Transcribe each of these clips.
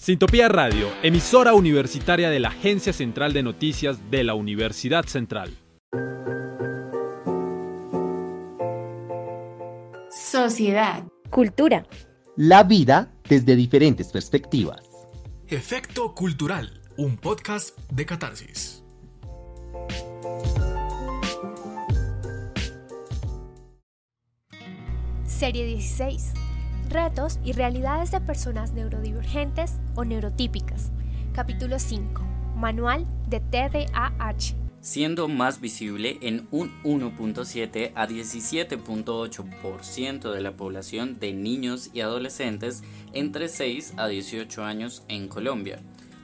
Sintopía Radio, emisora universitaria de la Agencia Central de Noticias de la Universidad Central. Sociedad. Cultura. La vida desde diferentes perspectivas. Efecto Cultural, un podcast de catarsis. Serie 16 retos y realidades de personas neurodivergentes o neurotípicas. Capítulo 5. Manual de TDAH. Siendo más visible en un 1.7 a 17.8% de la población de niños y adolescentes entre 6 a 18 años en Colombia,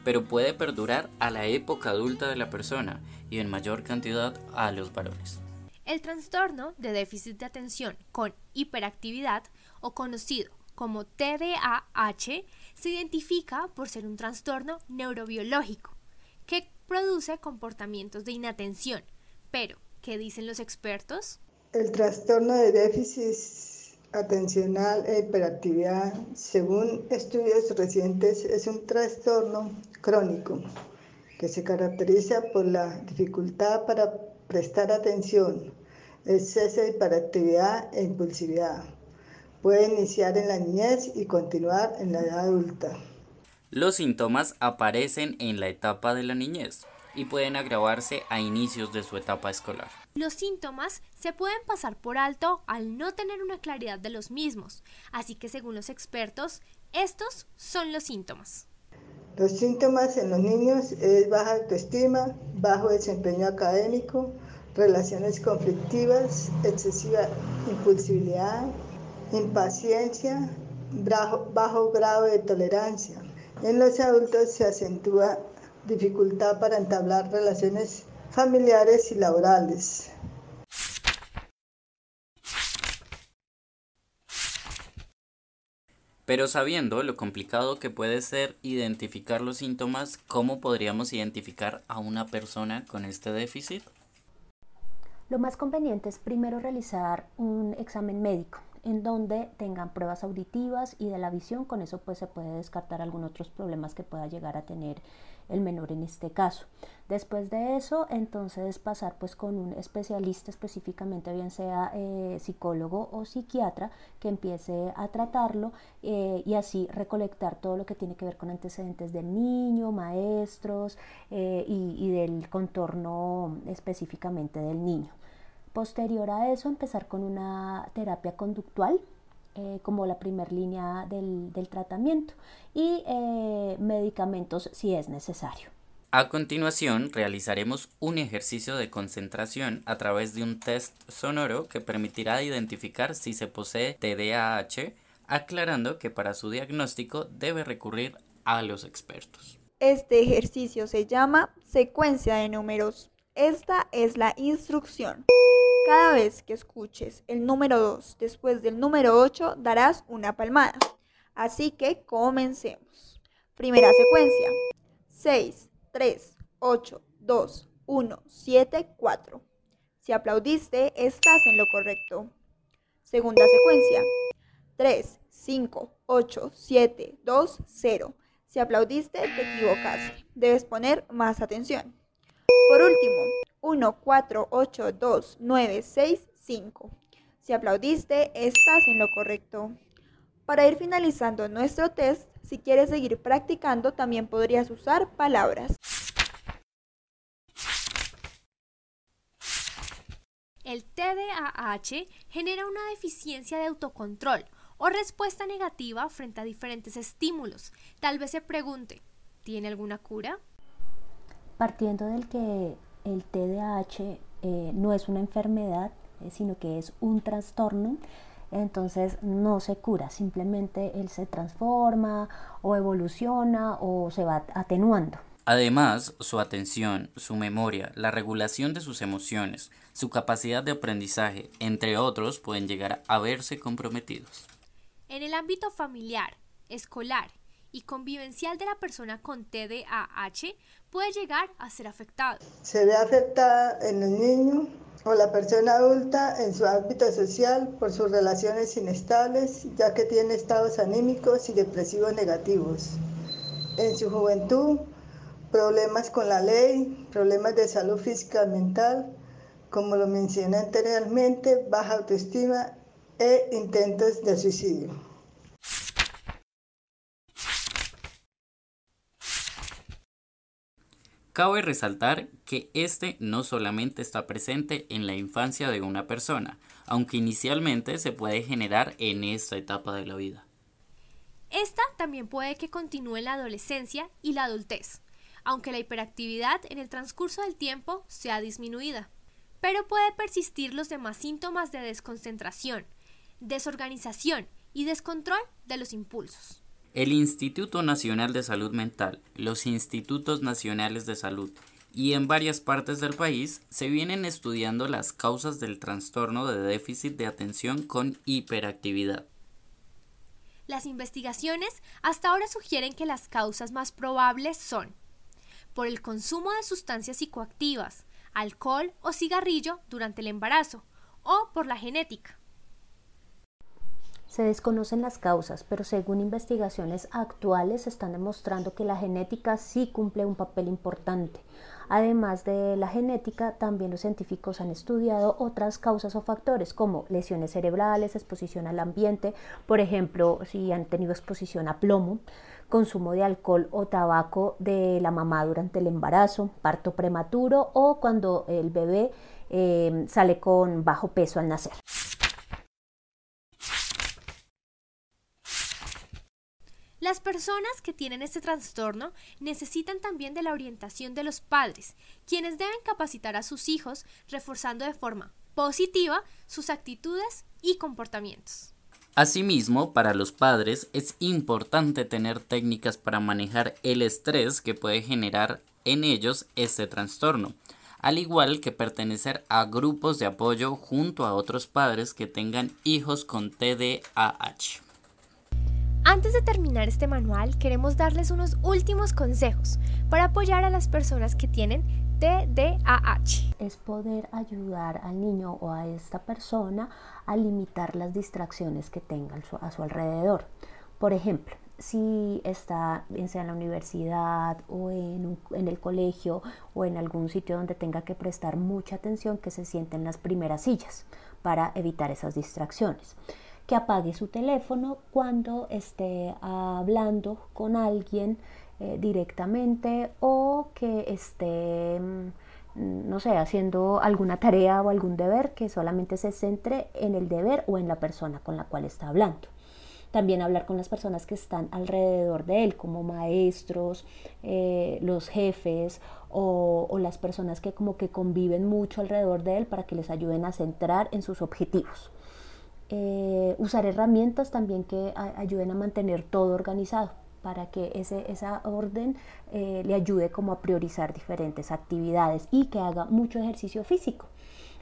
pero puede perdurar a la época adulta de la persona y en mayor cantidad a los varones. El trastorno de déficit de atención con hiperactividad o conocido como TDAH se identifica por ser un trastorno neurobiológico que produce comportamientos de inatención. Pero, ¿qué dicen los expertos? El trastorno de déficit atencional e hiperactividad, según estudios recientes, es un trastorno crónico que se caracteriza por la dificultad para prestar atención, exceso de hiperactividad e impulsividad Puede iniciar en la niñez y continuar en la edad adulta. Los síntomas aparecen en la etapa de la niñez y pueden agravarse a inicios de su etapa escolar. Los síntomas se pueden pasar por alto al no tener una claridad de los mismos, así que según los expertos, estos son los síntomas. Los síntomas en los niños es baja autoestima, bajo desempeño académico, relaciones conflictivas, excesiva impulsividad, impaciencia, bajo, grado de tolerancia. En los adultos se acentúa dificultad para entablar relaciones familiares y laborales. Pero sabiendo lo complicado que puede ser identificar los síntomas, ¿cómo podríamos identificar a una persona con este déficit? Lo más conveniente es primero realizar un examen médico en donde tengan pruebas auditivas y de la visión, con eso pues se puede descartar algunos otros problemas que pueda llegar a tener el menor en este caso. Después de eso, entonces pasar pues con un especialista específicamente, bien sea eh, psicólogo o psiquiatra, que empiece a tratarlo eh, y así recolectar todo lo que tiene que ver con antecedentes del niño, maestros eh, y del contorno específicamente del niño. Posterior a eso, empezar con una terapia conductual eh, como la primera línea del, tratamiento y eh, medicamentos si es necesario. A continuación, realizaremos un ejercicio de concentración a través de un test sonoro que permitirá identificar si se posee TDAH, aclarando que para su diagnóstico debe recurrir a los expertos. Este ejercicio se llama secuencia de números. Esta es la instrucción. Cada vez que escuches el número 2 después del número 8 darás una palmada. Así que comencemos. Primera secuencia. 6, 3, 8, 2, 1, 7, 4. Si aplaudiste, estás en lo correcto. Segunda secuencia. 3, 5, 8, 7, 2, 0. Si aplaudiste, te equivocaste. Debes poner más atención. Por último, 1, 4, 8, 2, 9, 6, 5. Si aplaudiste, estás en lo correcto. Para ir finalizando nuestro test, si quieres seguir practicando, también podrías usar palabras. El TDAH genera una deficiencia de autocontrol o respuesta negativa frente a diferentes estímulos. Tal vez se pregunte, ¿tiene alguna cura? Partiendo del que el TDAH eh, no es una enfermedad, eh, sino que es un trastorno, entonces no se cura, simplemente él se transforma o evoluciona o se va atenuando. Además, su atención, su memoria, la regulación de sus emociones, su capacidad de aprendizaje, entre otros, pueden llegar a verse comprometidos. En el ámbito familiar, escolar y convivencial de la persona con TDAH puede llegar a ser afectado. Se ve afectada en el niño o la persona adulta en su ámbito social por sus relaciones inestables, ya que tiene estados anímicos y depresivos negativos. en su juventud, problemas con la ley, problemas de salud física y mental, como lo mencioné anteriormente, baja autoestima e intentos de suicidio. Cabe resaltar que este no solamente está presente en la infancia de una persona, aunque inicialmente se puede generar en esta etapa de la vida. Esta también puede que continúe en la adolescencia y la adultez, aunque la hiperactividad en el transcurso del tiempo sea disminuida. Pero puede persistir los demás síntomas de desconcentración, desorganización y descontrol de los impulsos. El Instituto Nacional de Salud Mental, los Institutos Nacionales de Salud y en varias partes del país se vienen estudiando las causas del trastorno de déficit de atención con hiperactividad. Las investigaciones hasta ahora sugieren que las causas más probables son por el consumo de sustancias psicoactivas, alcohol o cigarrillo durante el embarazo o por la genética. Se desconocen las causas, pero según investigaciones actuales están demostrando que la genética sí cumple un papel importante. Además de la genética, también los científicos han estudiado otras causas o factores como lesiones cerebrales, exposición al ambiente, por ejemplo, si han tenido exposición a plomo, consumo de alcohol o tabaco de la mamá durante el embarazo, parto prematuro o cuando el bebé eh, sale con bajo peso al nacer. Las personas que tienen este trastorno necesitan también de la orientación de los padres, quienes deben capacitar a sus hijos reforzando de forma positiva sus actitudes y comportamientos. Asimismo, para los padres es importante tener técnicas para manejar el estrés que puede generar en ellos este trastorno, al igual que pertenecer a grupos de apoyo junto a otros padres que tengan hijos con TDAH. Antes de terminar este manual, queremos darles unos últimos consejos para apoyar a las personas que tienen TDAH. Es poder ayudar al niño o a esta persona a limitar las distracciones que tenga a su alrededor. Por ejemplo, si está, en la universidad o en, en, el colegio o en algún sitio donde tenga que prestar mucha atención, que se siente en las primeras sillas para evitar esas distracciones que apague su teléfono cuando esté hablando con alguien eh, directamente o que esté, mm, no sé, haciendo alguna tarea o algún deber que solamente se centre en el deber o en la persona con la cual está hablando. También hablar con las personas que están alrededor de él, como maestros, eh, los jefes o, o las personas que como que conviven mucho alrededor de él para que les ayuden a centrar en sus objetivos. Eh, usar herramientas también que ayuden a mantener todo organizado para que ese, esa orden eh, le ayude como a priorizar diferentes actividades y que haga mucho ejercicio físico.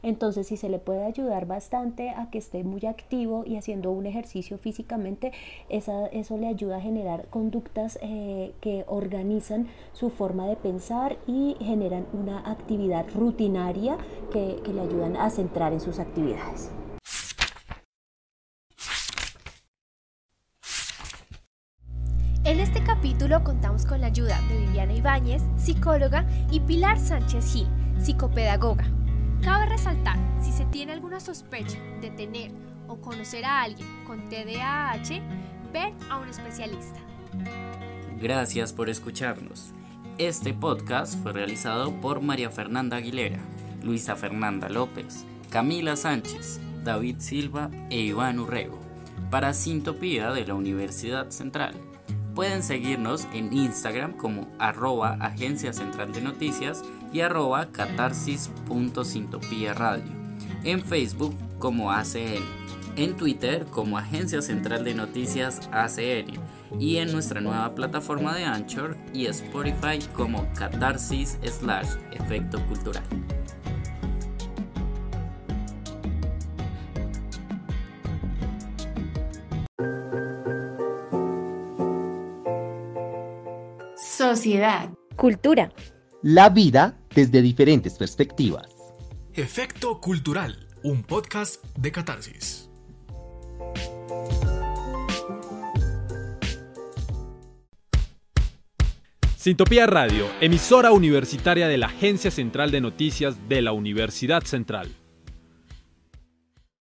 Entonces, si se le puede ayudar bastante a que esté muy activo y haciendo un ejercicio físicamente, eso le ayuda a generar conductas eh, que organizan su forma de pensar y generan una actividad rutinaria que le ayudan a centrar en sus actividades. En este capítulo contamos con la ayuda de Viviana Ibáñez, psicóloga, y Pilar Sánchez Gil, psicopedagoga. Cabe resaltar, si se tiene alguna sospecha de tener o conocer a alguien con TDAH, ver a un especialista. Gracias por escucharnos. Este podcast fue realizado por María Fernanda Aguilera, Luisa Fernanda López, Camila Sánchez, David Silva e Iván Urrego, para Sintopía de la Universidad Central. Pueden seguirnos en Instagram como arroba Agencia Central de Noticias y arroba radio. En Facebook como ACN. En Twitter como Agencia Central de Noticias ACN. Y en nuestra nueva plataforma de Anchor y Spotify como catarsis slash efecto cultural. Sociedad. Cultura. La vida desde diferentes perspectivas. Efecto Cultural, un podcast de catarsis. Sintopía Radio, emisora universitaria de la Agencia Central de Noticias de la Universidad Central.